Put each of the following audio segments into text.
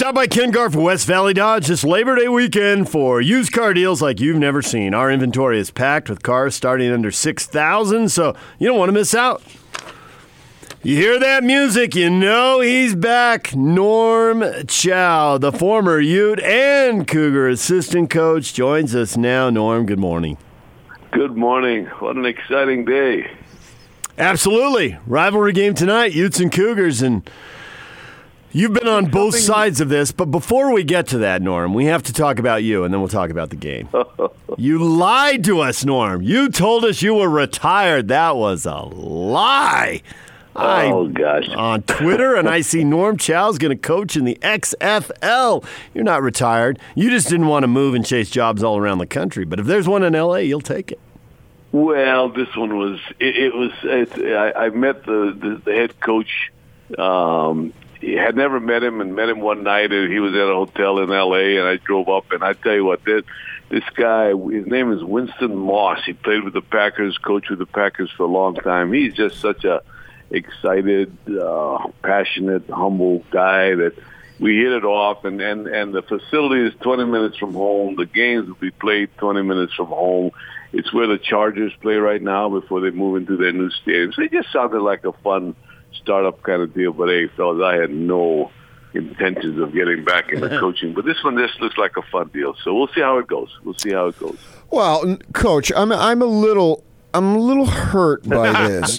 Stop by Ken Garff West Valley Dodge this Labor Day weekend for used car deals like you've never seen. Our inventory is packed with cars starting under 6000 so you don't want to miss out. You hear that music, you know he's back. Norm Chow, the former Ute and Cougar assistant coach, joins us now. Norm, good morning. Good morning. What an exciting day. Absolutely. Rivalry game tonight, Utes and Cougars, and You've been on both sides of this, but before we get to that, Norm, we have to talk about you, and then we'll talk about the game. you lied to us, Norm. You told us you were retired. That was a lie. Oh gosh! On Twitter, and I see Norm Chow's going to coach in the XFL. You're not retired. You just didn't want to move and chase jobs all around the country. But if there's one in LA, you'll take it. Well, this one was. It, it was. It, I, I met the, the the head coach um, had never met him and met him one night. And he was at a hotel in L.A. and I drove up. And I tell you what, this this guy, his name is Winston Moss. He played with the Packers, coached with the Packers for a long time. He's just such a excited, uh, passionate, humble guy that we hit it off. And and and the facility is 20 minutes from home. The games will be played 20 minutes from home. It's where the Chargers play right now before they move into their new stadium. So it just sounded like a fun startup kind of deal. But hey, fellas, I had no intentions of getting back into coaching. But this one, this looks like a fun deal. So we'll see how it goes. We'll see how it goes. Well, coach, I'm I'm a little I'm a little hurt by this.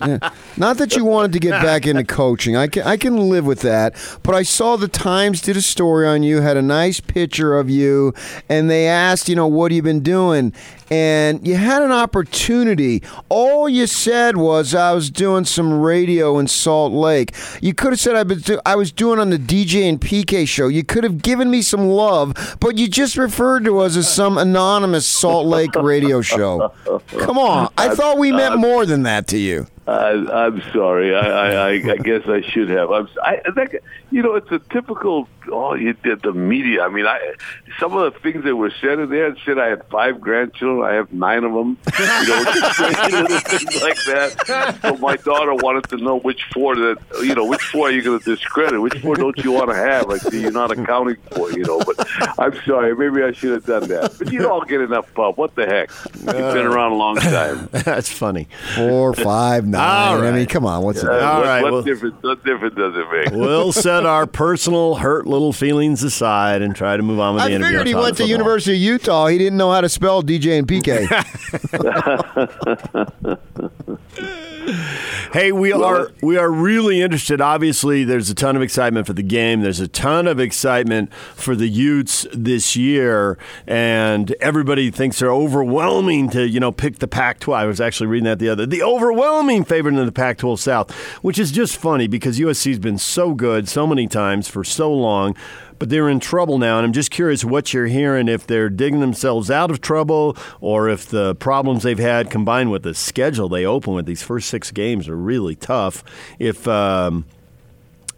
Not that you wanted to get back into coaching. I can I can live with that. But I saw the Times did a story on you, had a nice picture of you, and they asked, you know, what have you been doing? And you had an opportunity. All you said was I was doing some radio in Salt Lake. You could have said I was I was doing on the DJ and PK show. You could have given me some love, but you just referred to us as some anonymous Salt Lake radio show. Come on. I thought we meant uh, more than that to you. I, I'm sorry. I, I, I guess I should have. I'm, I, I think, you know, it's a typical. Oh, you did the media. I mean, I some of the things that were said in there. Said I had five grandchildren. I have nine of them. You know, just things like that. So my daughter wanted to know which four that you know which four are you going to discredit? Which four don't you want to have? Like you're not accounting for. You know, but I'm sorry. Maybe I should have done that. But you all get enough pub. What the heck? You've been around a long time. That's funny. Four, five, nine. Right. I mean, come on. What's it? Uh, all what, right, What well, difference? What difference does it make? We'll set our personal hurt little feelings aside and try to move on with the I interview. figured he went to football. University of Utah. He didn't know how to spell DJ and PK. Hey, we are we are really interested. Obviously, there's a ton of excitement for the game. There's a ton of excitement for the Utes this year, and everybody thinks they're overwhelming to you know pick the Pac-12. I was actually reading that the other the overwhelming favorite in the Pac-12 South, which is just funny because USC's been so good so many times for so long. But they're in trouble now, and I'm just curious what you're hearing if they're digging themselves out of trouble or if the problems they've had combined with the schedule they open with these first six games are really tough. If um,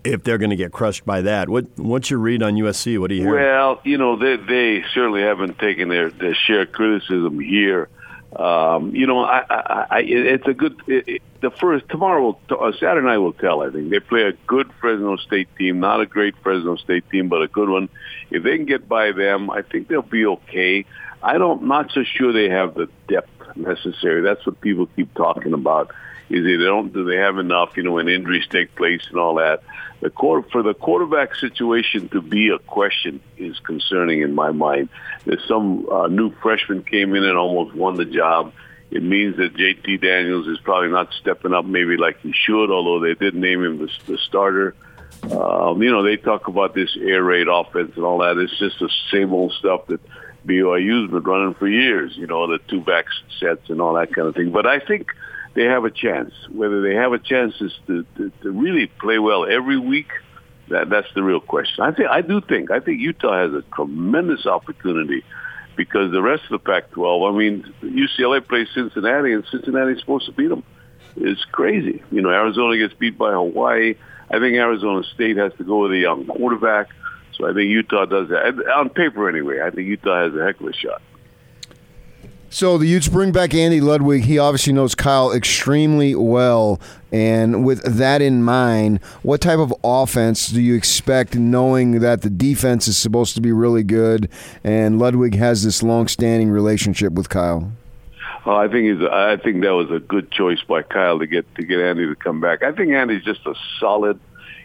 if they're going to get crushed by that, what what's your read on USC? What do you hear? Well, you know, they they certainly haven't taken their their share of criticism here. Um, you know, I, I, I, it's a good. It, it, the first tomorrow, will, uh, Saturday night will tell. I think they play a good Fresno State team, not a great Fresno State team, but a good one. If they can get by them, I think they'll be okay. I don't, not so sure they have the depth necessary. That's what people keep talking about. Is they don't do they have enough? You know, when injuries take place and all that. The quarter, for the quarterback situation to be a question is concerning in my mind. There's some uh, new freshman came in and almost won the job. It means that JT Daniels is probably not stepping up maybe like he should, although they did name him the, the starter. Um, you know, they talk about this air raid offense and all that. It's just the same old stuff that BYU's been running for years. You know, the two back sets and all that kind of thing. But I think they have a chance. Whether they have a chance is to, to, to really play well every week. That that's the real question. I think I do think I think Utah has a tremendous opportunity because the rest of the Pac-12. I mean, UCLA plays Cincinnati, and Cincinnati's supposed to beat them. It's crazy. You know, Arizona gets beat by Hawaii. I think Arizona State has to go with a young quarterback. So I think Utah does that. On paper, anyway, I think Utah has a heck of a shot. So the Utes bring back Andy Ludwig. He obviously knows Kyle extremely well. And with that in mind, what type of offense do you expect, knowing that the defense is supposed to be really good and Ludwig has this long-standing relationship with Kyle? Oh, I think he's. I think that was a good choice by Kyle to get to get Andy to come back. I think Andy's just a solid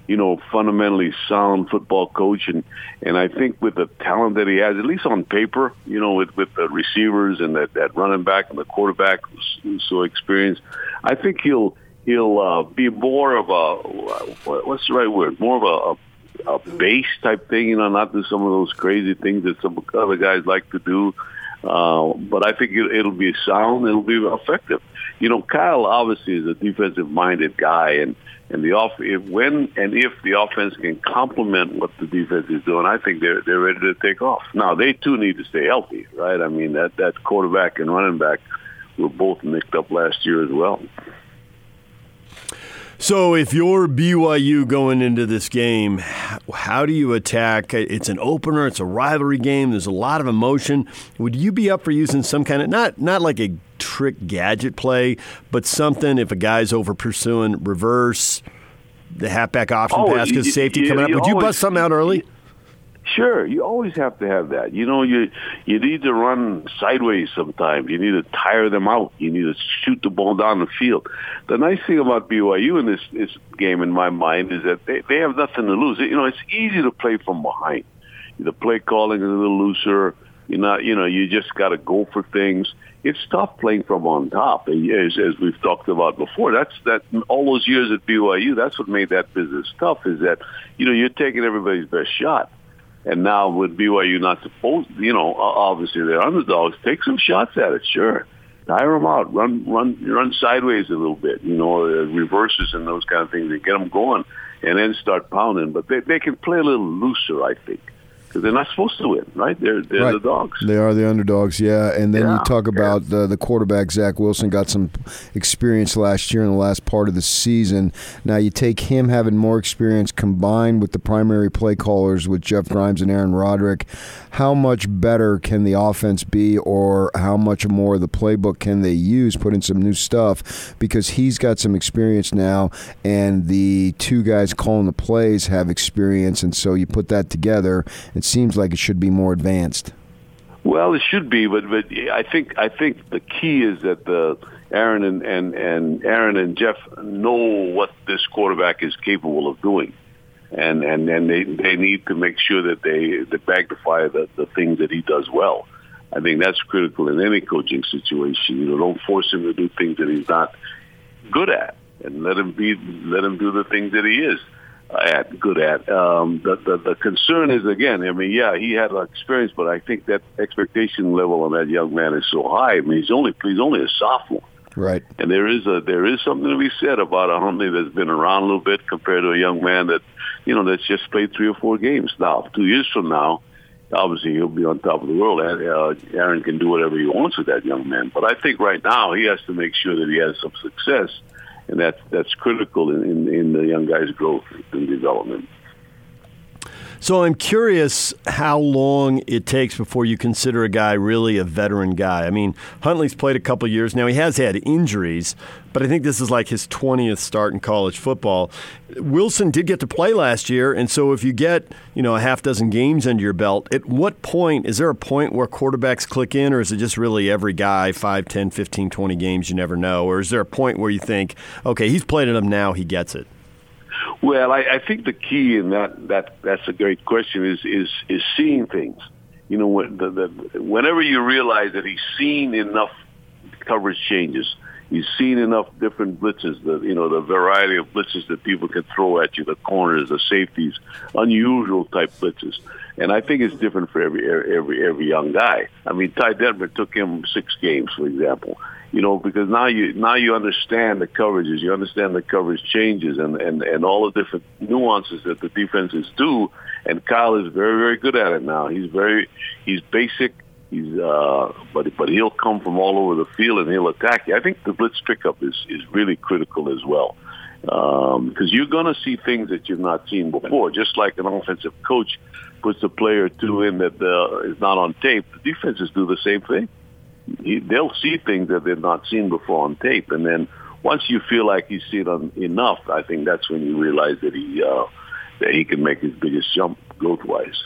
you know, fundamentally sound football coach, and and I think with the talent that he has, at least on paper, you know, with with the receivers and that that running back and the quarterback who's so experienced, I think he'll he'll uh, be more of a what's the right word? More of a, a a base type thing, you know, not do some of those crazy things that some other guys like to do. Uh, but I think it, it'll be sound. It'll be effective. You know, Kyle obviously is a defensive-minded guy, and and the off if, when and if the offense can complement what the defense is doing, I think they're they're ready to take off. Now they too need to stay healthy, right? I mean that that quarterback and running back were both nicked up last year as well. So, if you're BYU going into this game, how do you attack? It's an opener. It's a rivalry game. There's a lot of emotion. Would you be up for using some kind of not not like a trick gadget play, but something if a guy's over pursuing reverse, the halfback option oh, pass because safety you, coming up? Would you bust something out early? Sure, you always have to have that. You know, you you need to run sideways sometimes. You need to tire them out. You need to shoot the ball down the field. The nice thing about BYU in this this game, in my mind, is that they they have nothing to lose. You know, it's easy to play from behind. The play calling is a little looser. You're not, you know, you just got to go for things. It's tough playing from on top, as, as we've talked about before. That's that all those years at BYU. That's what made that business tough. Is that you know you're taking everybody's best shot and now with BYU not supposed, you know, obviously they're underdogs. Take some shots at it, sure. Tire them out, run, run, run sideways a little bit, you know, uh, reverses and those kind of things, and get them going, and then start pounding. But they they can play a little looser, I think because they're not supposed to win, right? They're they're right. the dogs. They are the underdogs, yeah. And then yeah, you talk about yeah. the the quarterback Zach Wilson got some experience last year in the last part of the season. Now you take him having more experience combined with the primary play callers with Jeff Grimes and Aaron Roderick. How much better can the offense be, or how much more of the playbook can they use? Put in some new stuff because he's got some experience now, and the two guys calling the plays have experience, and so you put that together it seems like it should be more advanced. Well, it should be, but but I think I think the key is that the Aaron and and and Aaron and Jeff know what this quarterback is capable of doing, and and and they they need to make sure that they they magnify the the things that he does well. I think that's critical in any coaching situation. You know, don't force him to do things that he's not good at, and let him be let him do the things that he is at good at. Um, the, the the concern is again. I mean, yeah, he had experience, but I think that expectation level on that young man is so high. I mean, he's only he's only a sophomore. Right. And there is a there is something to be said about a Huntley that's been around a little bit compared to a young man that, you know, that's just played three or four games. Now, two years from now, obviously he'll be on top of the world. Uh, Aaron can do whatever he wants with that young man. But I think right now he has to make sure that he has some success and that's that's critical in, in, in the young guy's growth and development. So I'm curious how long it takes before you consider a guy really a veteran guy. I mean, Huntley's played a couple years now. He has had injuries, but I think this is like his 20th start in college football. Wilson did get to play last year, and so if you get, you know, a half dozen games under your belt, at what point is there a point where quarterbacks click in or is it just really every guy 5, 10, 15, 20 games you never know, or is there a point where you think, okay, he's played them now, he gets it? Well, I, I think the key in that that that's a great question is is is seeing things. You know, when the, the, whenever you realize that he's seen enough coverage changes, he's seen enough different blitzes, the you know the variety of blitzes that people can throw at you, the corners, the safeties, unusual type blitzes, and I think it's different for every every every young guy. I mean, Ty Detmer took him six games, for example you know, because now you now you understand the coverages, you understand the coverage changes, and and and all the different nuances that the defenses do. And Kyle is very very good at it now. He's very he's basic. He's uh, but but he'll come from all over the field and he'll attack you. I think the blitz pickup is is really critical as well because um, you're going to see things that you've not seen before. Just like an offensive coach puts a player or two in that uh, is not on tape, the defenses do the same thing they'll see things that they've not seen before on tape, and then once you feel like you see on, enough, I think that's when you realize that he uh, that he can make his biggest jump growth wise.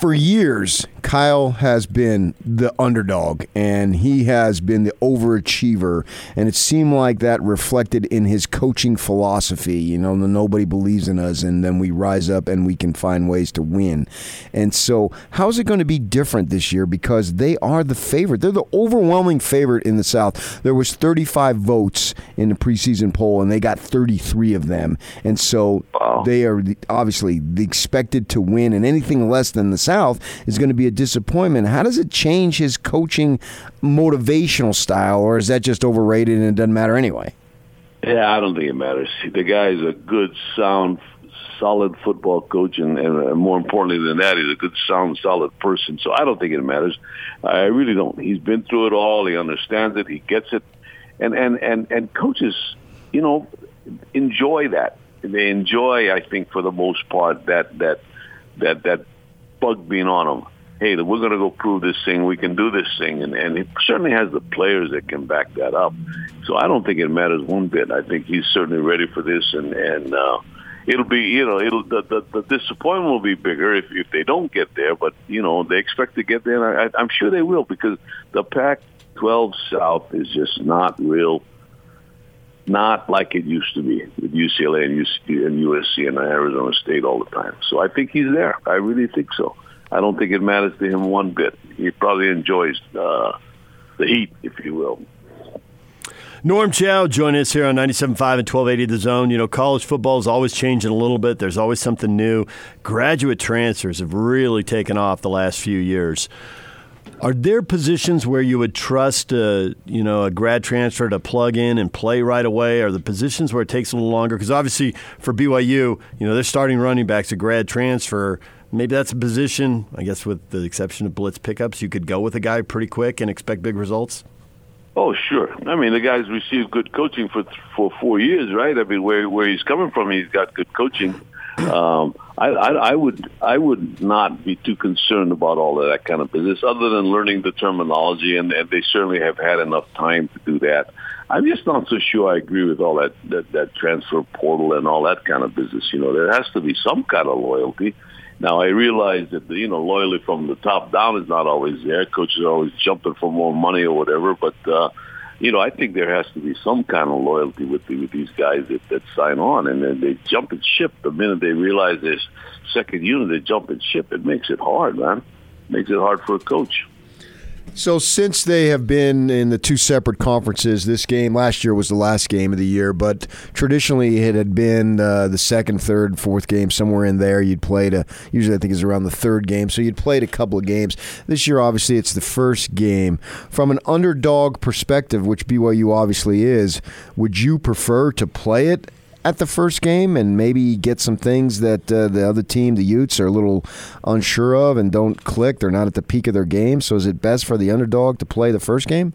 For years, Kyle has been the underdog and he has been the overachiever. And it seemed like that reflected in his coaching philosophy. You know, nobody believes in us, and then we rise up and we can find ways to win. And so, how's it going to be different this year? Because they are the favorite. They're the overwhelming favorite in the South. There was 35 votes in the preseason poll, and they got 33 of them. And so, wow. they are obviously expected to win, and anything less than the South is going to be a disappointment. How does it change his coaching motivational style, or is that just overrated and it doesn't matter anyway? Yeah, I don't think it matters. The guy is a good, sound, solid football coach, and, and more importantly than that, he's a good, sound, solid person. So I don't think it matters. I really don't. He's been through it all. He understands it. He gets it. And and and and coaches, you know, enjoy that. They enjoy, I think, for the most part, that that that that bug being on him. Hey, we're going to go prove this thing. We can do this thing, and and he certainly has the players that can back that up. So I don't think it matters one bit. I think he's certainly ready for this, and and uh, it'll be you know it'll the, the the disappointment will be bigger if if they don't get there. But you know they expect to get there, and I, I'm sure they will because the Pac-12 South is just not real not like it used to be with UCLA and, UC, and USC and Arizona State all the time. So I think he's there. I really think so. I don't think it matters to him one bit. He probably enjoys uh, the heat, if you will. Norm Chow joining us here on 97.5 and 1280 The Zone. You know, college football is always changing a little bit. There's always something new. Graduate transfers have really taken off the last few years. Are there positions where you would trust, a, you know, a grad transfer to plug in and play right away? Are the positions where it takes a little longer? Because obviously for BYU, you know, they're starting running backs a grad transfer. Maybe that's a position. I guess with the exception of blitz pickups, you could go with a guy pretty quick and expect big results. Oh, sure. I mean, the guy's received good coaching for for four years, right? I mean, where where he's coming from, he's got good coaching. Um, I, I, I would I would not be too concerned about all of that kind of business, other than learning the terminology, and, and they certainly have had enough time to do that. I'm just not so sure I agree with all that, that that transfer portal and all that kind of business. You know, there has to be some kind of loyalty. Now I realize that the, you know loyalty from the top down is not always there. Coaches are always jumping for more money or whatever, but. uh you know, I think there has to be some kind of loyalty with the, with these guys that, that sign on, and then they jump and ship the minute they realize there's second unit. They jump and ship. It makes it hard, man. It makes it hard for a coach. So since they have been in the two separate conferences, this game last year was the last game of the year, but traditionally it had been uh, the second, third, fourth game somewhere in there. You'd played a usually I think it's around the third game, so you'd played a couple of games. This year, obviously, it's the first game. From an underdog perspective, which BYU obviously is, would you prefer to play it at the first game and maybe get some things that uh, the other team, the Utes, are a little unsure of and don't click. They're not at the peak of their game. So is it best for the underdog to play the first game?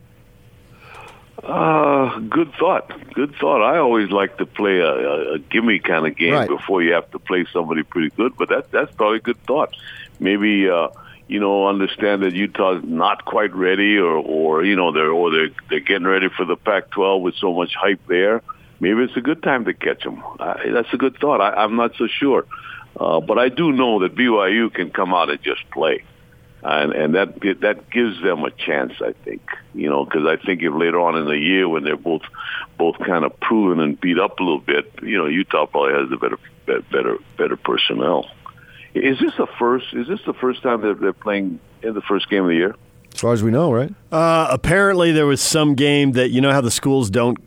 Uh, good thought. Good thought. I always like to play a, a, a gimme kind of game right. before you have to play somebody pretty good. But that that's probably a good thought. Maybe uh, you know understand that Utah's not quite ready, or or you know they're or they're they're getting ready for the Pac-12 with so much hype there maybe it's a good time to catch them. that's a good thought. I, I'm not so sure, uh, but I do know that BYU can come out and just play, and and that that gives them a chance. I think you know because I think if later on in the year when they're both both kind of proven and beat up a little bit, you know Utah probably has the better better better personnel. Is this the first? Is this the first time that they're playing in the first game of the year? As far as we know, right? Uh, apparently, there was some game that you know how the schools don't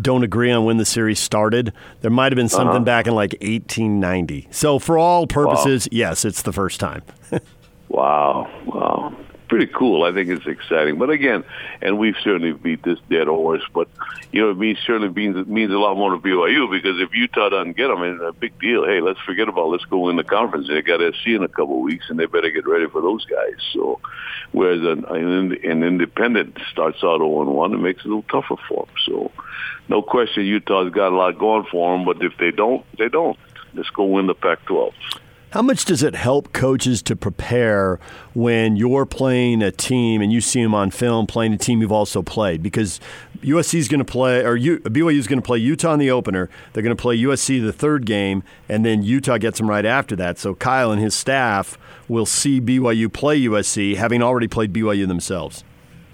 don't agree on when the series started. There might have been something uh-huh. back in like 1890. So for all purposes, wow. yes, it's the first time. wow. Wow pretty cool. I think it's exciting. But again, and we've certainly beat this dead horse. But you know, it means certainly means it means a lot more to BYU because if Utah doesn't get them, it's a big deal. Hey, let's forget about let's go win the conference. They got SC in a couple of weeks, and they better get ready for those guys. So, whereas an, an independent starts out 0 1, it makes it a little tougher for them. So, no question, Utah's got a lot going for them. But if they don't, they don't. Let's go win the Pac-12. How much does it help coaches to prepare when you're playing a team and you see them on film playing a team you've also played? Because USC is going to play, or BYU is going to play Utah in the opener. They're going to play USC the third game, and then Utah gets them right after that. So Kyle and his staff will see BYU play USC, having already played BYU themselves.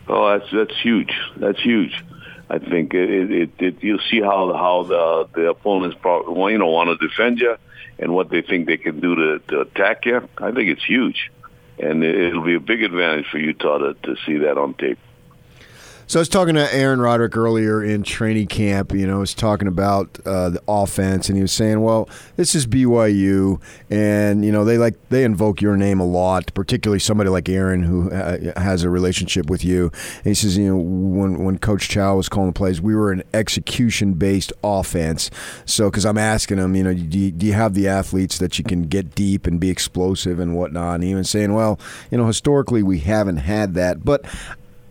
Oh, that's that's huge. That's huge. I think it, it, it, you'll see how how the the opponents probably you know want to defend you and what they think they can do to, to attack you. I think it's huge, and it'll be a big advantage for Utah to, to see that on tape. So I was talking to Aaron Roderick earlier in training camp. You know, I was talking about uh, the offense, and he was saying, "Well, this is BYU, and you know they like they invoke your name a lot, particularly somebody like Aaron who uh, has a relationship with you." And he says, "You know, when when Coach Chow was calling the plays, we were an execution based offense. So because I'm asking him, you know, do you, do you have the athletes that you can get deep and be explosive and whatnot?" And he was saying, "Well, you know, historically we haven't had that, but."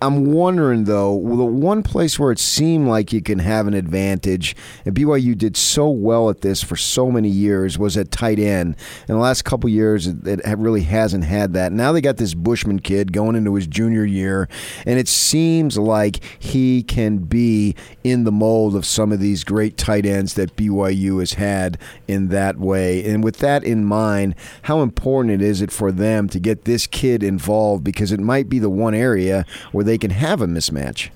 I'm wondering though, the one place where it seemed like you can have an advantage, and BYU did so well at this for so many years, was at tight end. In the last couple years, it really hasn't had that. Now they got this Bushman kid going into his junior year, and it seems like he can be in the mold of some of these great tight ends that BYU has had in that way. And with that in mind, how important is it for them to get this kid involved because it might be the one area where they they can have a mismatch.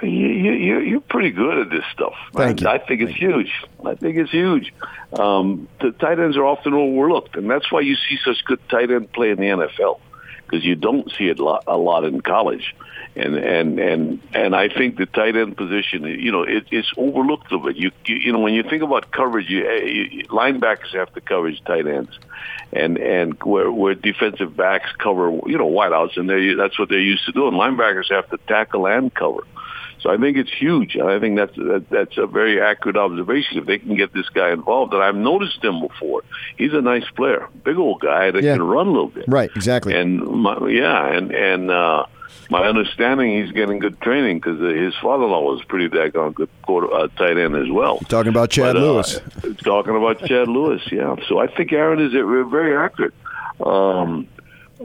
You, you, you're pretty good at this stuff. Thank I, you. I think it's huge. I think it's huge. Um, the tight ends are often overlooked, and that's why you see such good tight end play in the NFL because you don't see it a lot in college and and and and I think the tight end position, you know, it, it's overlooked a bit. You, you you know when you think about coverage, you, eh, you linebackers have to cover tight ends, and and where where defensive backs cover, you know, wideouts, and they that's what they're used to doing. Linebackers have to tackle and cover. So I think it's huge. I think that's that, that's a very accurate observation. If they can get this guy involved, and I've noticed him before, he's a nice player, big old guy that yeah. can run a little bit. Right, exactly. And my, yeah, and and uh, my understanding, he's getting good training because uh, his father-in-law was pretty daggone good quarter, uh, tight end as well. Talking about Chad but, uh, Lewis. talking about Chad Lewis, yeah. So I think Aaron is very accurate. Um,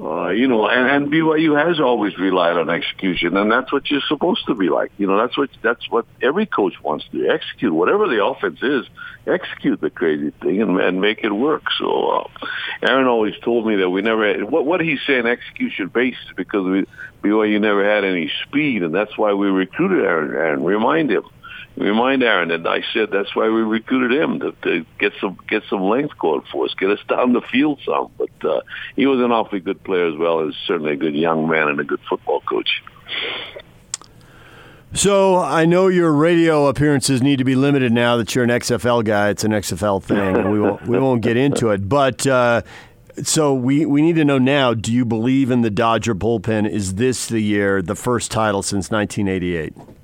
uh, you know, and, and BYU has always relied on execution, and that's what you're supposed to be like. You know, that's what that's what every coach wants to do: execute whatever the offense is, execute the crazy thing and, and make it work. So, uh, Aaron always told me that we never had what what he's saying execution based because we BYU never had any speed, and that's why we recruited Aaron. Aaron, remind him remind Aaron, and I said that's why we recruited him to, to get some get some length going for us, get us down the field some. But uh, he was an awfully good player as well as certainly a good young man and a good football coach. So I know your radio appearances need to be limited now that you're an XFL guy. It's an XFL thing. we won't we won't get into it, but. Uh, so we, we need to know now, do you believe in the Dodger bullpen? Is this the year, the first title since 1988?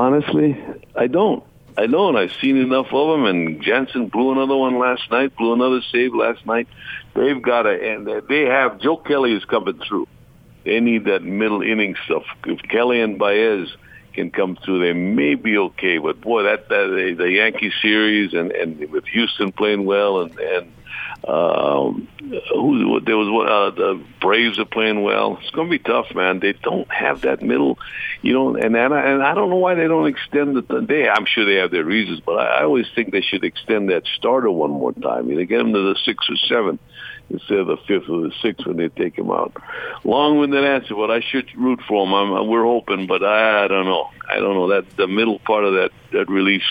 Honestly, I don't. I don't. I've seen enough of them, and Jansen blew another one last night, blew another save last night. They've got to, and they have, Joe Kelly is coming through. They need that middle inning stuff. If Kelly and Baez can come through, they may be okay. But boy, that, that the Yankee series and, and with Houston playing well and, and um, who there was uh, the Braves are playing well. It's going to be tough, man. They don't have that middle, you know, and and I, and I don't know why they don't extend the day. I'm sure they have their reasons, but I, I always think they should extend that starter one more time. You know, get them to the six or seven instead of the fifth or the sixth when they take him out. Long-winded answer, but I should root for him. I'm, we're hoping, but I, I don't know. I don't know that the middle part of that that release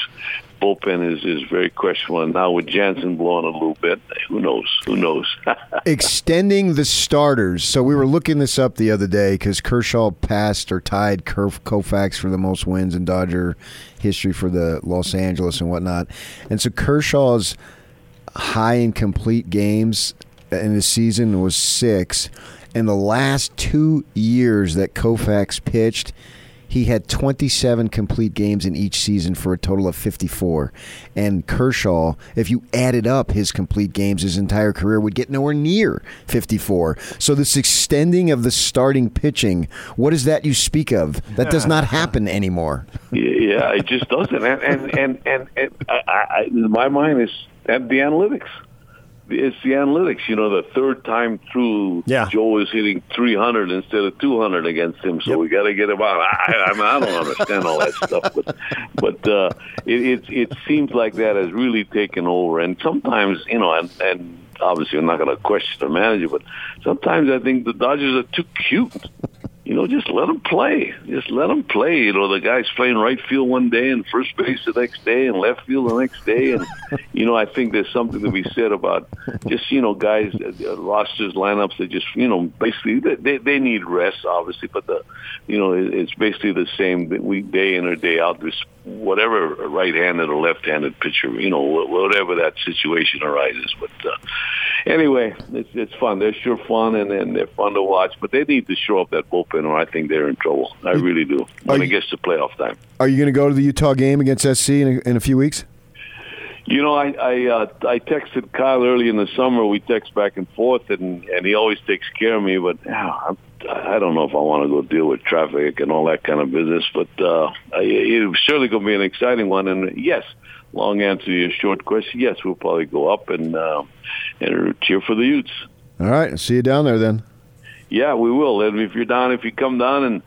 bullpen is is very questionable. And now with Jansen blowing a little bit, who knows? Who knows? Extending the starters. So we were looking this up the other day because Kershaw passed or tied Koufax for the most wins in Dodger history for the Los Angeles and whatnot. And so Kershaw's high and complete games in the season was six. In the last two years that Koufax pitched, he had 27 complete games in each season for a total of 54. And Kershaw, if you added up his complete games his entire career, would get nowhere near 54. So this extending of the starting pitching, what is that you speak of? That does not happen anymore. Yeah, it just doesn't. And and and and, and I, I, my mind is at the analytics it's the analytics. You know, the third time through, Yeah. Joe is hitting 300 instead of 200 against him. So Yep. we got to get him out. I, I mean, I don't understand all that stuff, but but uh, it, it it seems like that has really taken over. And sometimes, you know, and and obviously I'm not going to question the manager, but sometimes I think the Dodgers are too cute. You know, just let them play. Just let them play. You know, the guy's playing right field one day and first base the next day and left field the next day. And, you know, I think there's something to be said about just, you know, guys, uh, rosters, lineups that just, you know, basically they- they, they need rest, obviously, but the, you know, it- it's basically the same week, day in or day out. There's whatever right-handed or left-handed pitcher, you know, wh- whatever that situation arises. But uh, anyway, it's it's fun. They're sure fun and, and they're fun to watch. But they need to show up that bullpen, or I think they're in trouble. I really do when Are it you- gets to playoff time. Are you going to go to the Utah game against SC in a, in a few weeks? You know, I I, uh, I texted Kyle early in the summer. We text back and forth, and and he always takes care of me. But yeah, I'm, I don't know if I want to go deal with traffic and all that kind of business. But uh, I- it's surely going to be an exciting one. And yes, long answer to your short question. Yes, we'll probably go up and uh, and cheer for the Utes. All right, see you down there then. Yeah, we will. And if you're down, if you come down and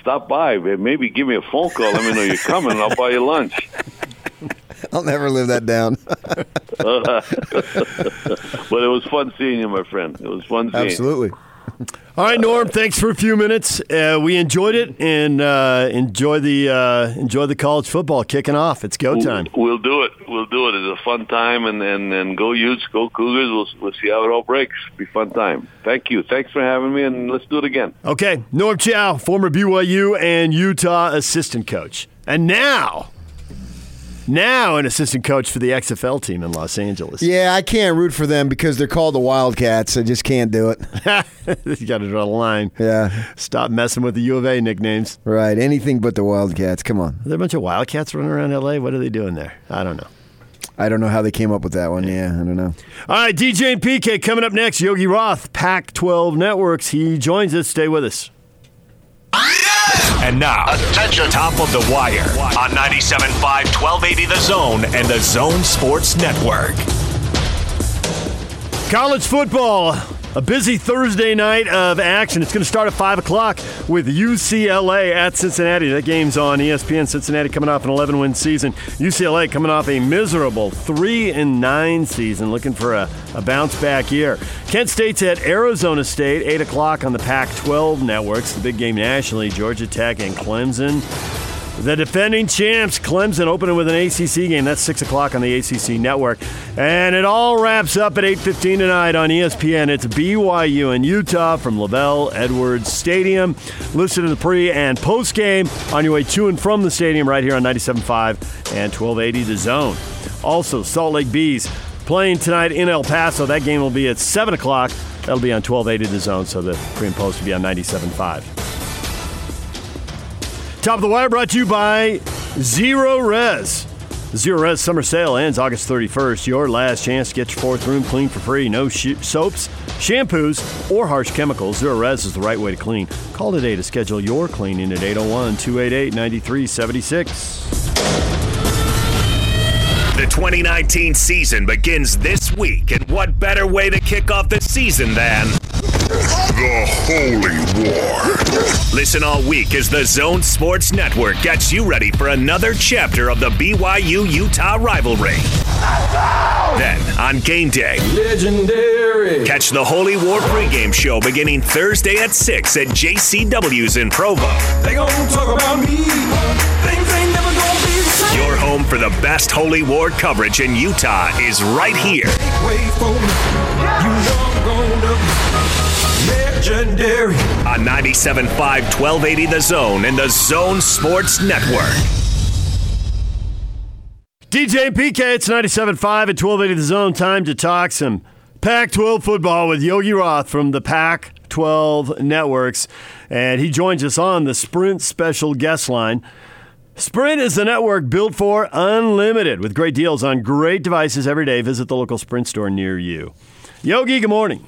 stop by, maybe give me a phone call. Let me know you're coming. and I'll buy you lunch. I'll never live that down. But it was fun seeing you, my friend. It was fun seeing you. Absolutely. All right, Norm. Thanks for a few minutes. Uh, we enjoyed it and uh, enjoy the uh, enjoy the college football kicking off. It's go time. We'll do it. We'll do it. It's a fun time, and and, and go Utes, go Cougars. We'll we'll see how it all breaks. Be fun time. Thank you. Thanks for having me, and let's do it again. Okay, Norm Chow, former BYU and Utah assistant coach, and now, now an assistant coach for the XFL team in Los Angeles. Yeah, I can't root for them because they're called the Wildcats. I just can't do it. you got to draw the line. Yeah, Stop messing with the U of A nicknames. right. Anything but the Wildcats. Come on. Are there a bunch of Wildcats running around LA? What are they doing there? I don't know. I don't know how they came up with that one. Yeah, I don't know. All right, DJ and PK coming up next. Yogi Roth, Pac 12 Networks. He joins us. Stay with us. And now, attention, top of the wire on 97.5, 1280 The Zone and the Zone Sports Network. College football, a busy Thursday night of action. It's going to start at 5 o'clock with UCLA at Cincinnati. That game's on ESPN. Cincinnati coming off an 11 win season. UCLA coming off a miserable 3 and 9 season, looking for a, a bounce back year. Kent State's at Arizona State, 8 o'clock on the Pac 12 networks. The big game nationally Georgia Tech and Clemson. The defending champs, Clemson, opening with an ACC game. That's 6 o'clock on the ACC network. And it all wraps up at 8.15 tonight on ESPN. It's BYU and Utah from LaVell Edwards Stadium. Listen to the pre- and post-game on your way to and from the stadium right here on 97.5 and 1280 The Zone. Also, Salt Lake Bees playing tonight in El Paso. That game will be at 7 o'clock. That'll be on 1280 The Zone, so the pre and post will be on 97.5. Top of the wire brought to you by Zerorez. Zero Res summer sale ends August 31st. Your last chance to get your fourth room clean for free. No sh- soaps, shampoos, or harsh chemicals. Zerorez is the right way to clean. Call today to schedule your cleaning at 801 288 9376. The 2019 season begins this week, and what better way to kick off the season than the Holy War? Listen all week as the Zone Sports Network gets you ready for another chapter of the BYU Utah rivalry. Then, on game day, Legendary. catch the Holy War pregame show beginning Thursday at 6 at JCW's in Provo. They gon' talk about me. Things ain't never gonna be the same. Your home for the best Holy War coverage in Utah is right here. Wait for me. You know gonna legendary. on 97.5 1280 The Zone and the Zone Sports Network. DJ PK, it's 97.5 at 1280 The Zone. Time to talk some Pac 12 football with Yogi Roth from the Pac 12 Networks. And he joins us on the Sprint special guest line. Sprint is the network built for unlimited with great deals on great devices every day. Visit the local Sprint store near you. Yogi, good morning.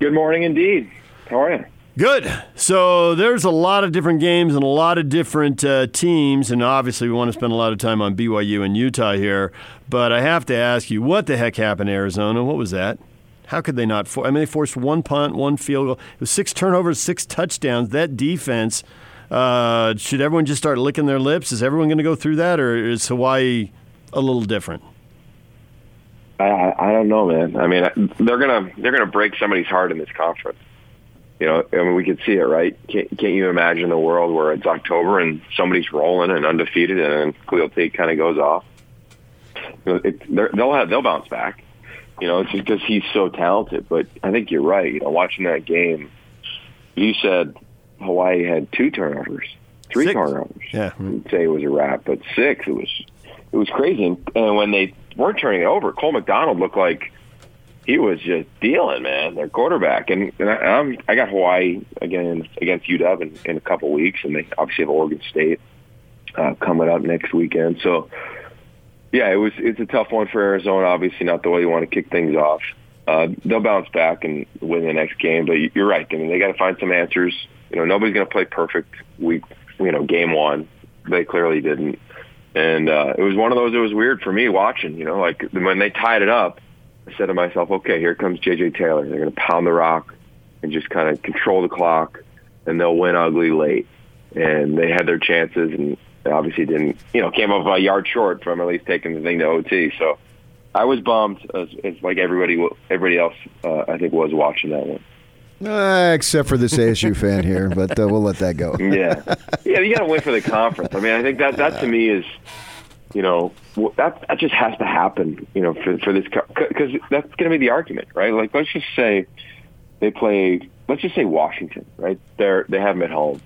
Good morning indeed. How are you? Good. So there's a lot of different games and a lot of different uh, teams, and obviously we want to spend a lot of time on BYU and Utah here. But I have to ask you, what the heck happened to Arizona? What was that? How could they not? For- I mean, they forced one punt, one field goal. It was six turnovers, six touchdowns. That defense. Uh, should everyone just start licking their lips? Is everyone going to go through that, or is Hawaii a little different? I, I don't know, man. I mean, they're gonna they're gonna break somebody's heart in this conference. You know, I mean, we could see it, right? Can't, can't you imagine the world where it's October and somebody's rolling and undefeated, and then Khalil Tate kind of goes off? You know, it, they'll have they'll bounce back. You know, it's just because he's so talented. But I think you're right. You know, watching that game, you said Hawaii had two turnovers, three Six. turnovers. Yeah. You'd say it was a wrap, but six, it was it was crazy. And, and when they weren't turning it over, Cole McDonald looked like he was just dealing, man. Their quarterback, and, and I, I'm, I got Hawaii again against UW in, in a couple weeks, and they obviously have Oregon State uh, coming up next weekend. So, yeah, it was it's a tough one for Arizona. Obviously, not the way you want to kick things off. Uh, they'll bounce back and win the next game, but you're right. I mean, they got to find some answers. You know, nobody's going to play perfect week. You know, game one, they clearly didn't. And uh, it was one of those. It was weird for me watching. You know, like when they tied it up, I said to myself, "Okay, here comes J.J. Taylor. They're going to pound the rock and just kind of control the clock, and they'll win ugly late." And they had their chances, and they obviously didn't. You know, came up a yard short from at least taking the thing to OT. So I was bummed, as, as like everybody, everybody else, uh, I think, was watching that one. Uh, except for this ASU fan here, but uh, we'll let that go. Yeah, yeah, you got to win for the conference. I mean, I think that that to me is, you know, that that just has to happen. You know, for for this because that's going to be the argument, right? Like, let's just say they play. Let's just say Washington, right? They're they have them at home.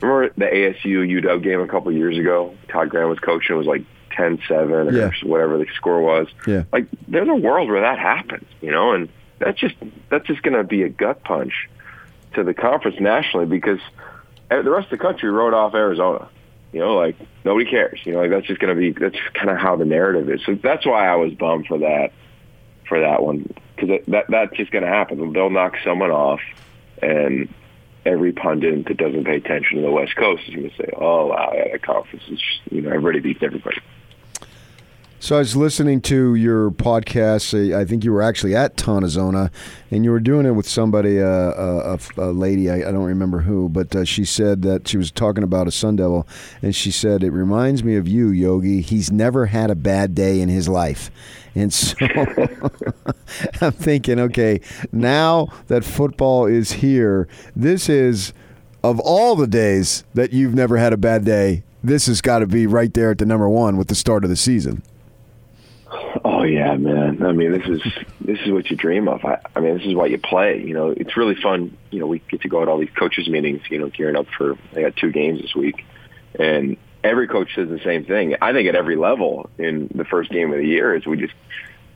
Remember the ASU UW game a couple of years ago? Todd Graham was coaching. It was like 10-7 or Yeah. whatever the score was. Yeah. Like, there's a world where that happens, you know, and that's just that's just going to be a gut punch to the conference nationally because eh, the rest of the country wrote off Arizona. You know, like nobody cares. You know, like that's just to be that's kind of how the narrative is. So that's why I was bummed for that for that one because that that's just to happen. They'll knock someone off, and every pundit that doesn't pay attention to the West Coast is to say, "Oh, wow, yeah, that conference is just, you know everybody beats everybody." So I was listening to your podcast. I think you were actually at Tonazona, and you were doing it with somebody, uh, a, a, a lady. I, I don't remember who, but uh, she said that she was talking about a Sun Devil, and she said it reminds me of you, Yogi. He's never had a bad day in his life, and so I'm thinking, okay, now that football is here, this is of all the days that you've never had a bad day. This has got to be right there at the number one with the start of the season. Oh yeah, man. I mean, this is this is what you dream of. I, I mean, this is why you play. You know, it's really fun. You know, we get to go at all these coaches meetings. You know, gearing up for. I got two games this week, and every coach says the same thing. I think at every level in the first game of the year is we just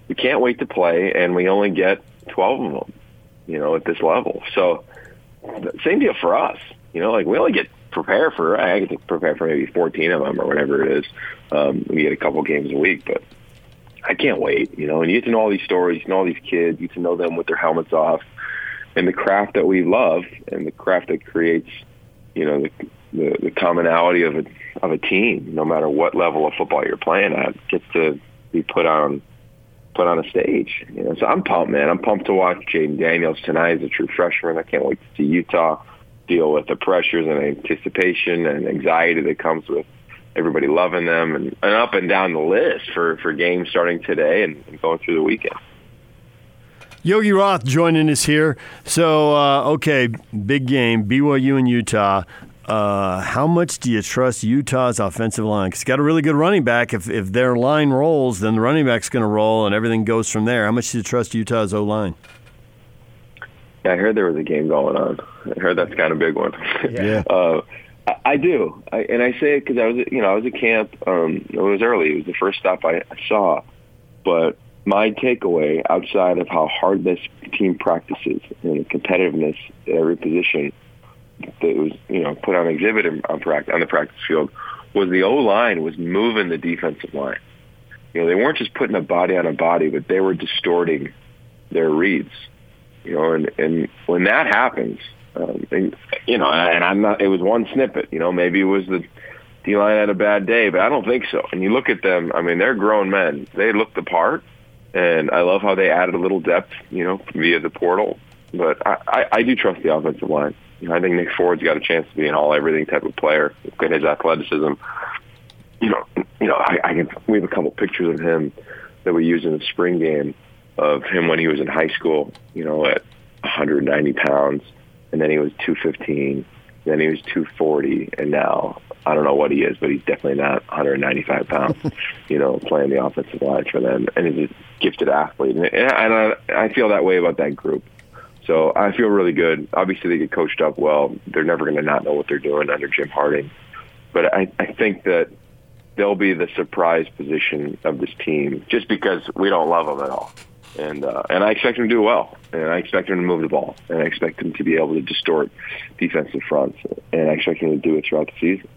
we can't wait to play, and we only get twelve of them. You know, at this level. So same deal for us. You know, like we only get prepare for. I get to prepare for maybe fourteen of them or whatever it is. Um, we get a couple games a week, but I can't wait, you know, and you get to know all these stories, you know all these kids, you get to know them with their helmets off, and the craft that we love, and the craft that creates, you know, the the, the commonality of a of a team, no matter what level of football you're playing at, gets to be put on put on a stage. You know, so I'm pumped, man. I'm pumped to watch Jayden Daniels tonight as a true freshman. I can't wait to see Utah deal with the pressures and anticipation and anxiety that comes with everybody loving them and, and up and down the list for, for games starting today and, and going through the weekend. Yogi Roth joining us here. So, uh, okay, big game, BYU and Utah. Uh, how much do you trust Utah's offensive line? Because got a really good running back. If, if their line rolls, then the running back's going to roll and everything goes from there. How much do you trust Utah's O line? Yeah, I heard there was a game going on. I heard that's kind of a big one. Yeah. uh, I, do, I, and I say it because I was, you know, I was at camp. Um, it was early. It was the first stop I, I saw, but my takeaway outside of how hard this team practices and the competitiveness at every position that was, you know, put on exhibit in- on practice on the practice field was the O line was moving the defensive line. You know, they weren't just putting a body on a body, but they were distorting their reads. You know, and and when that happens, Um, and, you know, and I'm not. It was one snippet. You know, maybe it was the D line had a bad day, but I don't think so. And you look at them. I mean, they're grown men. They look the part, and I love how they added a little depth. You know, via the portal. But I, I, I do trust the offensive line. You know, I think Nick Ford's got a chance to be an all everything type of player. Look his athleticism. You know, you know, I, I can. We have a couple pictures of him that we used in the spring game of him when he was in high school. You know, at 190 pounds, and then he was 215, then he was 240, and now I don't know what he is, but he's definitely not 195 pounds. you know, playing the offensive line for them, and he's a gifted athlete, and I, I feel that way about that group. So I feel really good. Obviously, they get coached up well. They're never going to not know what they're doing under Jim Harding. But I, I think that they'll be the surprise position of this team just because we don't love them at all. And uh, and I expect him to do well. And I expect him to move the ball. And I expect him to be able to distort defensive fronts. And I expect him to do it throughout the season.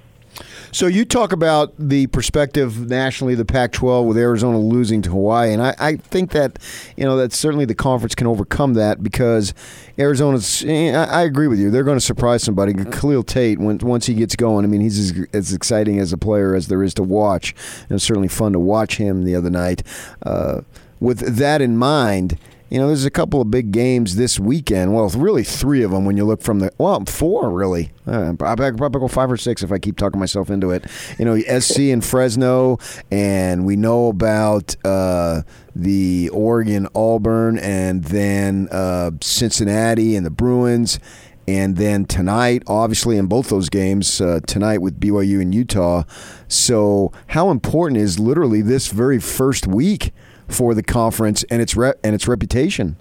So you talk about the perspective nationally, the Pac-12 with Arizona losing to Hawaii, and I, I think that you know that certainly the conference can overcome that because Arizona's. I, I agree with you; they're going to surprise somebody. Khalil Tate, when, once he gets going, I mean, he's as, as, exciting as a player as there is to watch. It was certainly fun to watch him the other night. Uh, with that in mind you know, there's a couple of big games this weekend. Well, really three of them when you look from the well, four really. Uh, I probably go five or six if I keep talking myself into it. You know, SC and Fresno, and we know about uh, the Oregon Auburn, and then uh, Cincinnati and the Bruins. And then tonight, obviously, in both those games, uh, tonight with BYU and Utah. So, how important is literally this very first week for the conference and its re- and its reputation.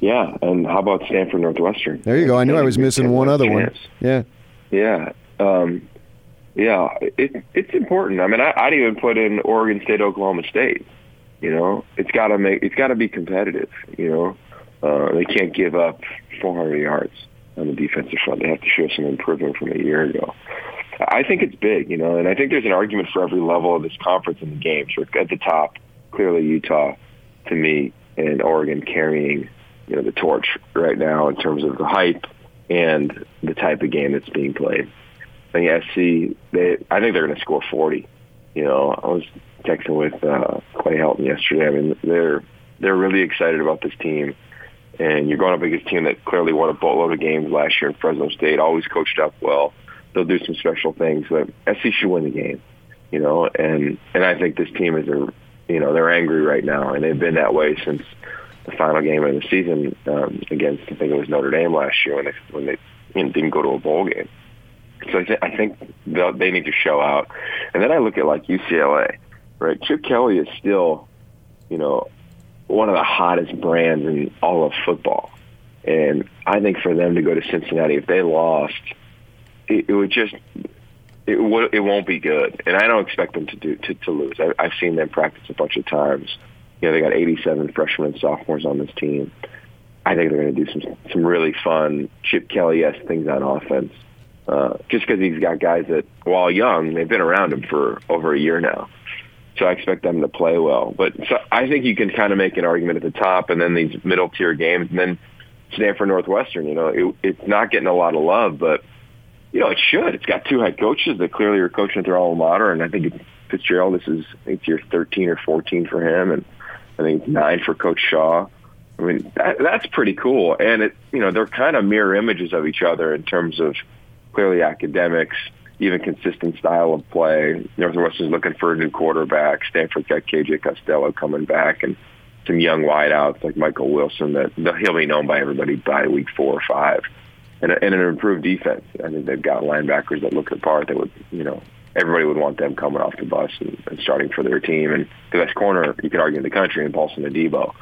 Yeah, and how about Stanford Northwestern? There you go. I knew I was missing one other chance. one. Yeah, yeah, um, yeah. It, it's important. I mean, I, I'd even put in Oregon State, Oklahoma State. You know, it's got to make it's got to be competitive. You know, uh, they can't give up 400 yards on the defensive front. They have to show some improvement from a year ago. I think it's big, you know, and I think there's an argument for every level of this conference in the games. At the top, clearly Utah, to me, and Oregon carrying, you know, the torch right now in terms of the hype and the type of game that's being played. I think SC, they, I think they're going to score 40. You know, I was texting with uh, Clay Helton yesterday. I mean, they're they're really excited about this team, and you're going up against a team that clearly won a boatload of games last year in Fresno State, always coached up well they'll do some special things. But SC should win the game, you know. And and I think this team is a, you know, they're angry right now, and they've been that way since the final game of the season um, against I think it was Notre Dame last year when they when they you know, didn't go to a bowl game. So I, th- I think they need to show out. And then I look at like UCLA, right? Chip Kelly is still, you know, one of the hottest brands in all of football. And I think for them to go to Cincinnati, if they lost, it, it would just it w- it won't be good, and I don't expect them to do to, to lose. I, I've seen them practice a bunch of times. You know, they got 87 freshmen and sophomores on this team. I think they're going to do some some really fun Chip Kelly-esque things on offense. Uh, just because he's got guys that, while young, they've been around him for over a year now. So I expect them to play well. But so I think you can kind of make an argument at the top, and then these middle tier games, and then Stanford Northwestern. You know, it, it's not getting a lot of love, but you know, it should. It's got two head coaches that clearly are coaching at their alma mater, and I think Fitzgerald, this is I think it's year 13 or 14 for him, and I think nine for Coach Shaw. I mean, that, that's pretty cool, and it, you know, they're kind of mirror images of each other in terms of clearly academics, even consistent style of play. Northwestern's looking for a new quarterback. Stanford's got KJ Costello coming back, and some young wideouts like Michael Wilson that he'll be known by everybody by week four or five and, and an improved defense. I think they've got linebackers that look the part. That would, you know, everybody would want them coming off the bus and, and starting for their team. And the best corner you could argue in the country, and Paulson Adebo,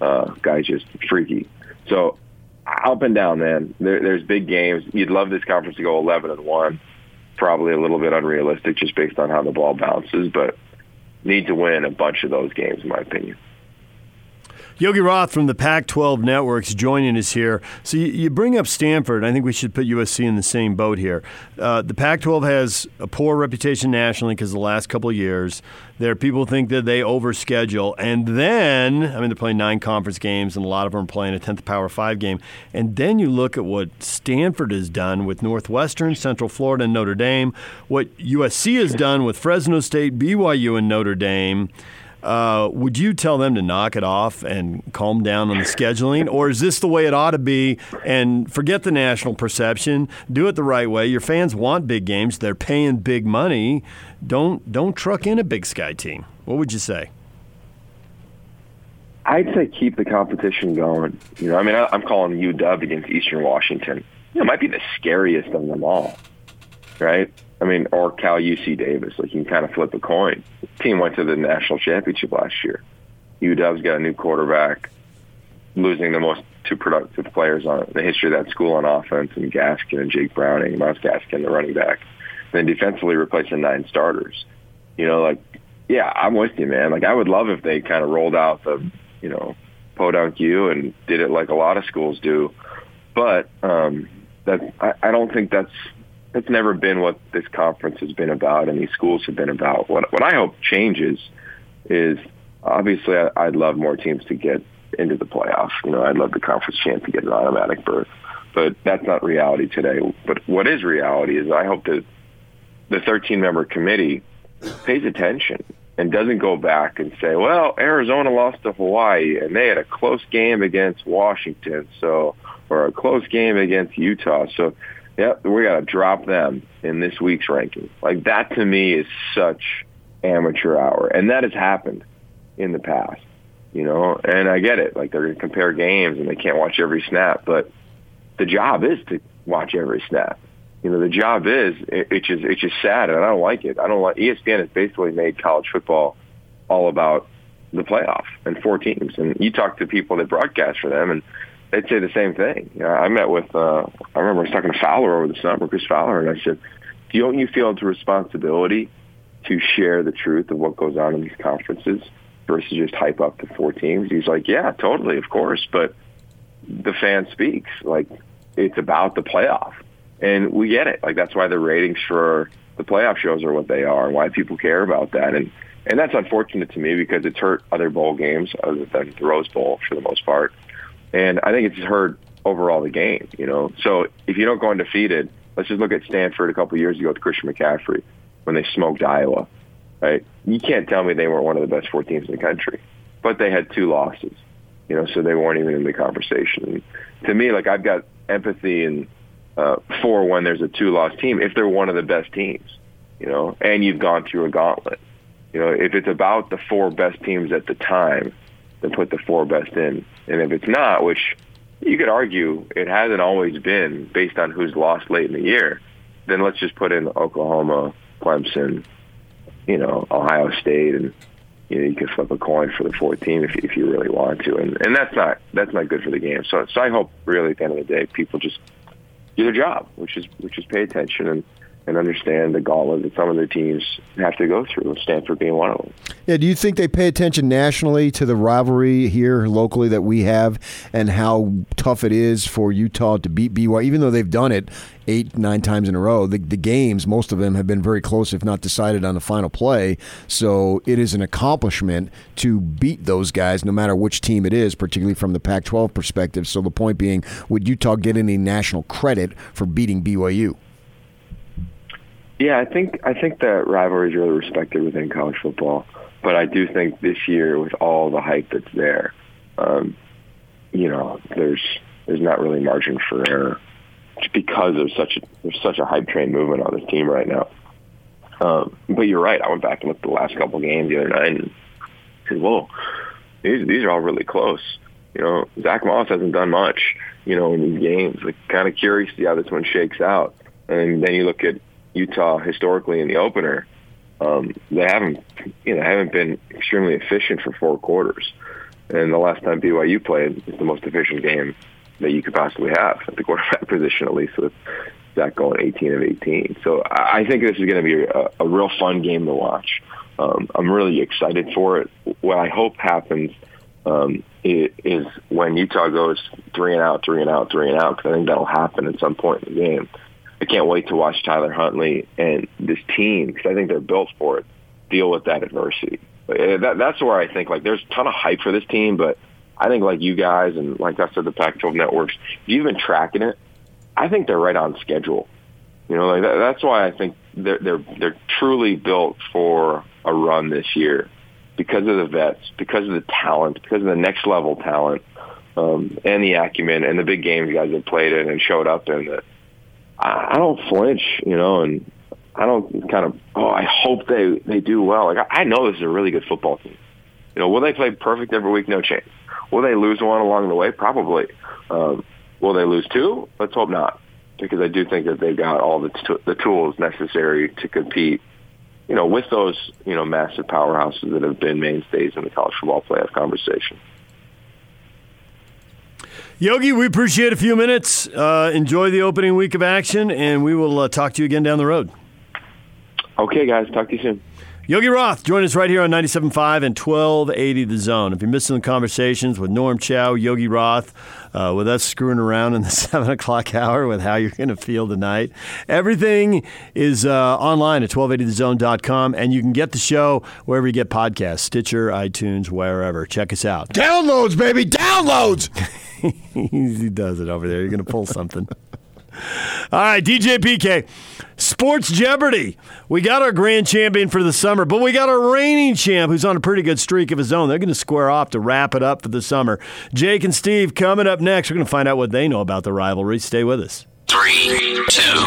uh, guy's just freaky. So up and down, man. There, there's big games. You'd love this conference to go 11 and one. Probably a little bit unrealistic just based on how the ball bounces, but need to win a bunch of those games, in my opinion. Yogi Roth from the Pac 12 Networks joining us here. So you, you, bring up Stanford. I think we should put USC in the same boat here. Uh, the Pac 12 has a poor reputation nationally because the last couple of years. There, people think that they overschedule. And then, I mean, they're playing nine conference games, and a lot of them are playing a 10th Power 5 game. And then you look at what Stanford has done with Northwestern, Central Florida, and Notre Dame, what USC has done with Fresno State, BYU, and Notre Dame. Uh, would you tell them to knock it off and calm down on the scheduling, or is this the way it ought to be? And forget the national perception. Do it the right way. Your fans want big games. They're paying big money. Don't don't truck in a Big Sky team. What would you say? I'd say keep the competition going. You know, I mean, I'm calling UW against Eastern Washington. You know, it might be the scariest of them all, right? I mean, or Cal UC Davis. Like you can kind of flip a coin. The team went to the national championship last year. UW's got a new quarterback, losing the most two productive players on the history of that school on offense, and Gaskin and Jake Browning, Myles Gaskin, the running back. And then defensively replacing nine starters. You know, like, yeah, I'm with you, man. Like, I would love if they kind of rolled out the, you know, podunk you and did it like a lot of schools do. But um, that I, I don't think that's that's never been what this conference has been about and these schools have been about. What what I hope changes is obviously I, I'd love more teams to get into the playoffs. You know, I'd love the conference champ to get an automatic berth, but that's not reality today. But what is reality is I hope that the 13 member committee pays attention and doesn't go back and say, well, Arizona lost to Hawaii and they had a close game against Washington, so or a close game against Utah. So Yep, we got to drop them in this week's ranking. Like that to me is such amateur hour, and that has happened in the past. You know, and I get it. Like they're going to compare games, and they can't watch every snap, but the job is to watch every snap. You know, the job is it, it's just it's just sad, and I don't like it. I don't like ESPN has basically made college football all about the playoff and four teams. And you talk to people that broadcast for them, and they'd say the same thing. I met with, uh, I remember I was talking to Fowler over the summer, Chris Fowler, and I said, don't you feel it's a responsibility to share the truth of what goes on in these conferences versus just hype up the four teams? He's like, yeah, totally, of course, but the fan speaks. Like, it's about the playoff. And we get it. Like, that's why the ratings for the playoff shows are what they are and why people care about that. And, and that's unfortunate to me because it's hurt other bowl games other than the Rose Bowl for the most part. And I think it's hurt overall the game, you know. So if you don't go undefeated, let's just look at Stanford a couple of years ago with Christian McCaffrey when they smoked Iowa, right? You can't tell me they weren't one of the best four teams in the country, but they had two losses, you know, so they weren't even in the conversation. And to me, like I've got empathy and uh, for when there's a two-loss team if they're one of the best teams, you know, and you've gone through a gauntlet. You know, if it's about the four best teams at the time, then put the four best in. And if it's not, which you could argue it hasn't always been based on who's lost late in the year, then let's just put in Oklahoma, Clemson, you know, Ohio State, and you know you can flip a coin for the fourth team if if you really want to, and and that's not that's not good for the game. So so I hope really at the end of the day people just do their job, which is which is pay attention and and understand the gauntlet that some of their teams have to go through, Stanford being one of them. Yeah, do you think they pay attention nationally to the rivalry here locally that we have and how tough it is for Utah to beat BYU, even though they've done it eight, nine times in a row? The, the games, most of them have been very close, if not decided on the final play. So it is an accomplishment to beat those guys, no matter which team it is, particularly from the Pac 12 perspective. So the point being, would Utah get any national credit for beating BYU? Yeah, I think I think that rivalry is really respected within college football, but I do think this year with all the hype that's there, um, you know, there's there's not really margin for error, because there's such a there's such a hype train movement on this team right now. Um, but you're right. I went back and looked at the last couple games the other night and said, "Whoa, these these are all really close." You know, Zach Moss hasn't done much, you know, in these games. Like, kind of curious to see how this one shakes out. And then you look at Utah historically in the opener, um, they haven't you know haven't been extremely efficient for four quarters. And the last time BYU played is the most efficient game that you could possibly have at the quarterback position, at least with Zach going 18 of 18. So I think this is going to be a, a real fun game to watch. Um, I'm really excited for it. What I hope happens um, is when Utah goes three and out, three and out, three and out. Because I think that'll happen at some point in the game. I can't wait to watch Tyler Huntley and this team because I think they're built for it. Deal with that adversity. That, that's where I think like there's a ton of hype for this team, but I think like you guys and like I said, the Pac-12 networks, if you've been tracking it, I think they're right on schedule. You know, like that, that's why I think they're they're they're truly built for a run this year because of the vets, because of the talent, because of the next level talent, um, and the acumen and the big games you guys have played in and showed up in. That I, I don't flinch, you know, and I don't kind of oh I hope they they do well. Like I, I know this is a really good football team. You know, will they play perfect every week? No chance. Will they lose one along the way? Probably. Um, will they lose two? Let's hope not, because I do think that they've got all the t- the tools necessary to compete. You know, with those you know massive powerhouses that have been mainstays in the college football playoff conversation. Yogi, we appreciate a few minutes. Uh, enjoy the opening week of action, and we will uh, talk to you again down the road. Okay, guys, talk to you soon. Yogi Roth, join us right here on 97.5 and 1280 The Zone. If you're missing the conversations with Norm Chow, Yogi Roth, uh, with us screwing around in the 7 o'clock hour with how you're going to feel tonight, everything is uh, online at 1280thezone.com, and you can get the show wherever you get podcasts Stitcher, iTunes, wherever. Check us out. Downloads, baby, downloads. he does it over there. You're going to pull something. All right, DJ PK, Sports Jeopardy. We got our grand champion for the summer, but we got our reigning champ who's on a pretty good streak of his own. They're going to square off to wrap it up for the summer. Jake and Steve coming up next. We're going to find out what they know about the rivalry. Stay with us. Three, two,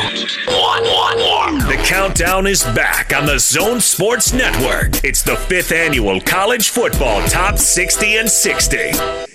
one, one, one. The countdown is back on the Zone Sports Network. It's the fifth annual College Football Top 60 and 60.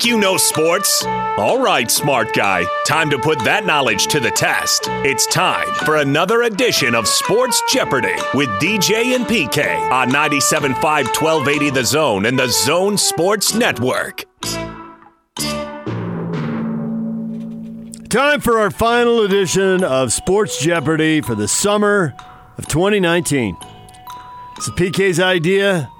Think you know sports? All right, smart guy. Time to put that knowledge to the test. It's time for another edition of Sports Jeopardy with DJ and PK on 97.5 1280 The Zone and the Zone Sports Network. Time for our final edition of Sports Jeopardy for the summer of 2019. It's PK's idea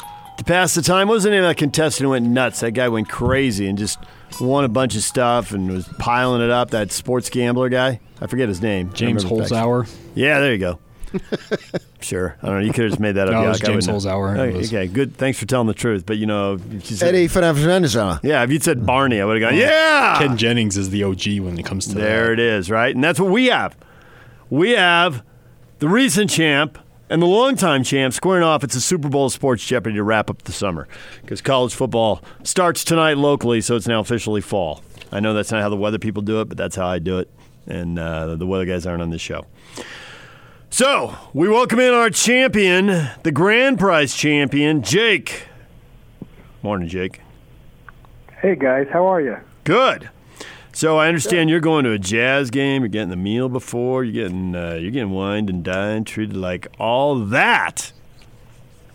to pass the time. What was the name of that contestant who went nuts? That guy went crazy and just won a bunch of stuff and was piling it up. That sports gambler guy. I forget his name. James remember. Holzhauer. Yeah, there you go. sure. I don't know. You could have just made that up. No, it Yeah, was like James wouldn't. Holzhauer. Okay, okay, good. Thanks for telling the truth. But you know, if you said, Eddie Fernandez. yeah, if you'd said Barney, I would have gone, yeah. Ken Jennings is the OG when it comes to that. There that. it is, right? And that's what we have. We have the recent champ and the longtime champ squaring off. It's a Super Bowl of Sports Jeopardy to wrap up the summer because college football starts tonight locally, so it's now officially fall. I know that's not how the weather people do it, but that's how I do it. And uh, the weather guys aren't on this show. So we welcome in our champion, the grand prize champion, Jake. Morning, Jake. Hey guys, how are you? Good. So I understand you're going to a jazz game. You're getting the meal before. You're getting uh, you're getting wined and dined, treated like all that.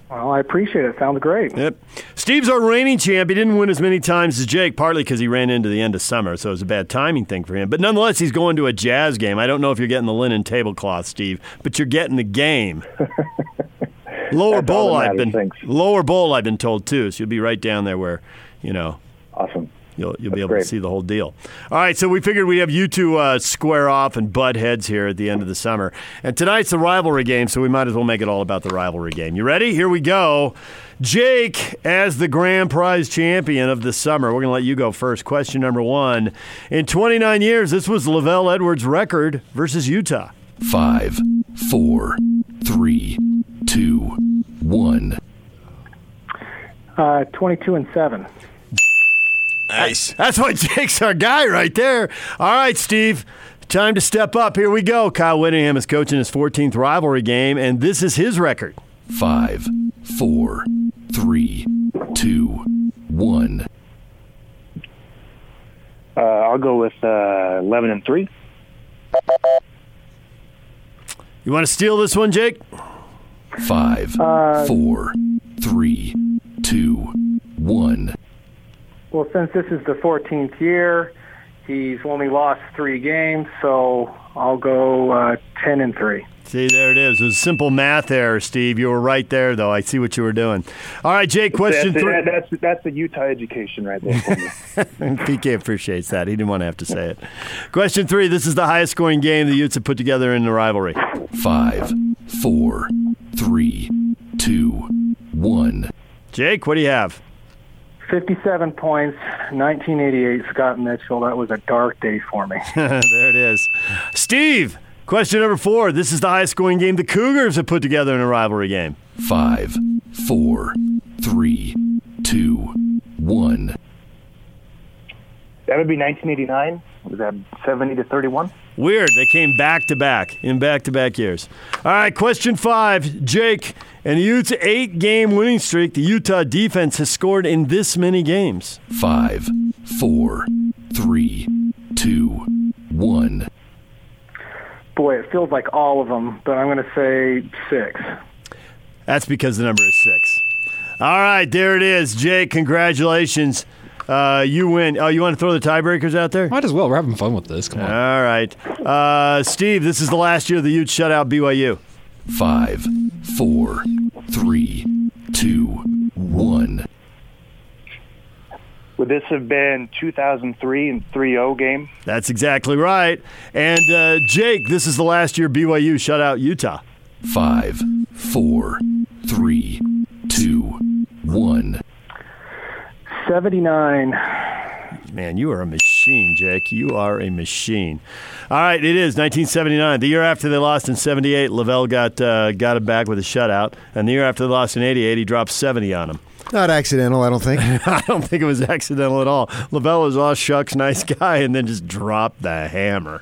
Well, I appreciate it. Sounds great. Yep. Steve's our reigning champ. He didn't win as many times as Jake, partly because he ran into the end of summer, so it was a bad timing thing for him. But nonetheless, he's going to a jazz game. I don't know if you're getting the linen tablecloth, Steve, but you're getting the game. Lower That's bowl, I've been lower bowl, I've been told too. So you'll be right down there where, you know, Awesome. You'll, you'll be able great. to see the whole deal. All right, so we figured we'd have you two uh, square off and butt heads here at the end of the summer. And tonight's the rivalry game, so we might as well make it all about the rivalry game. You ready? Here we go. Jake, as the grand prize champion of the summer, we're going to let you go first. Question number one. In 29 years, this was LaVell Edwards' record versus Utah. Five, four, three, two, one. Uh, 22 and 7. Nice. That's why Jake's our guy right there. All right, Steve. Time to step up. Here we go. Kyle Whittingham is coaching his 14th rivalry game, and this is his record. Five, four, three, two, one. Uh, I'll go with uh, 11 and 3. You want to steal this one, Jake? Five, Uh, four, three, two, one. Well, since this is the 14th year, he's only lost three games, so I'll go uh, 10 and 3. See, there it is. It was simple math there, Steve. You were right there, though. I see what you were doing. All right, Jake, question that's, three. That's, that's the Utah education right there. PK appreciates that. He didn't want to have to say it. Question three. This is the highest scoring game the Utes have put together in the rivalry. Five, four, three, two, one. Jake, what do you have? 57 points, 1988, Scott Mitchell. That was a dark day for me. there it is. Steve, question number four. This is the highest scoring game the Cougars have put together in a rivalry game. Five, four, three, two, one. That would be 1989. Was that 70 to 31? Weird. They came back to back in back to back years. All right, question five. Jake, in the Utes' eight game winning streak, the Utah defense has scored in this many games. Five, four, three, two, one. Boy, it feels like all of them, but I'm going to say six. That's because the number is six. All right, there it is. Jake, congratulations. Uh, you win. Oh, you want to throw the tiebreakers out there? Might as well. We're having fun with this. Come on. All right. Uh, Steve, this is the last year the Utes shut out BYU. Five, four, three, two, one. Would this have been 2003 and 3-0 game? That's exactly right. And uh, Jake, this is the last year BYU shut out Utah. Five, four, three, two, one. 79. Man, you are a machine, Jake. You are a machine. All right, it is 1979. The year after they lost in 78, LaVell got uh, got it back with a shutout. And the year after they lost in 88, he dropped 70 on him. Not accidental, I don't think. I don't think it was accidental at all. LaVell was all shucks, nice guy, and then just dropped the hammer.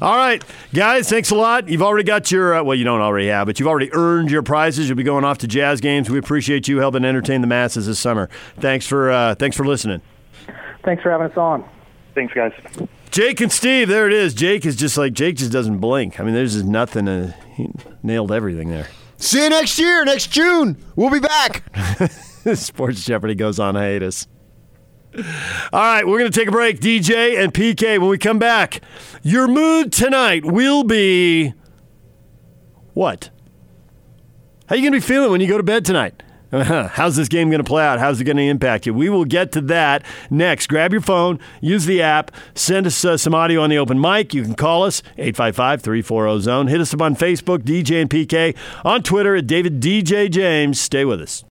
All right, guys, thanks a lot. You've already got your, uh, well, you don't already have, but you've already earned your prizes. You'll be going off to jazz games. We appreciate you helping entertain the masses this summer. Thanks for, uh, thanks for listening. Thanks for having us on. Thanks, guys. Jake and Steve, there it is. Jake is just like, Jake just doesn't blink. I mean, there's just nothing. Uh, he nailed everything there. See you next year, next June. We'll be back. Sports Jeopardy goes on hiatus. All right, we're going to take a break. DJ and PK, when we come back, your mood tonight will be what? How you going to be feeling when you go to bed tonight? How's this game going to play out? How's it going to impact you? We will get to that next. Grab your phone, use the app, send us uh, some audio on the open mic. You can call us 855 340 Zone. Hit us up on Facebook, DJ and PK, on Twitter at David DJ James. Stay with us.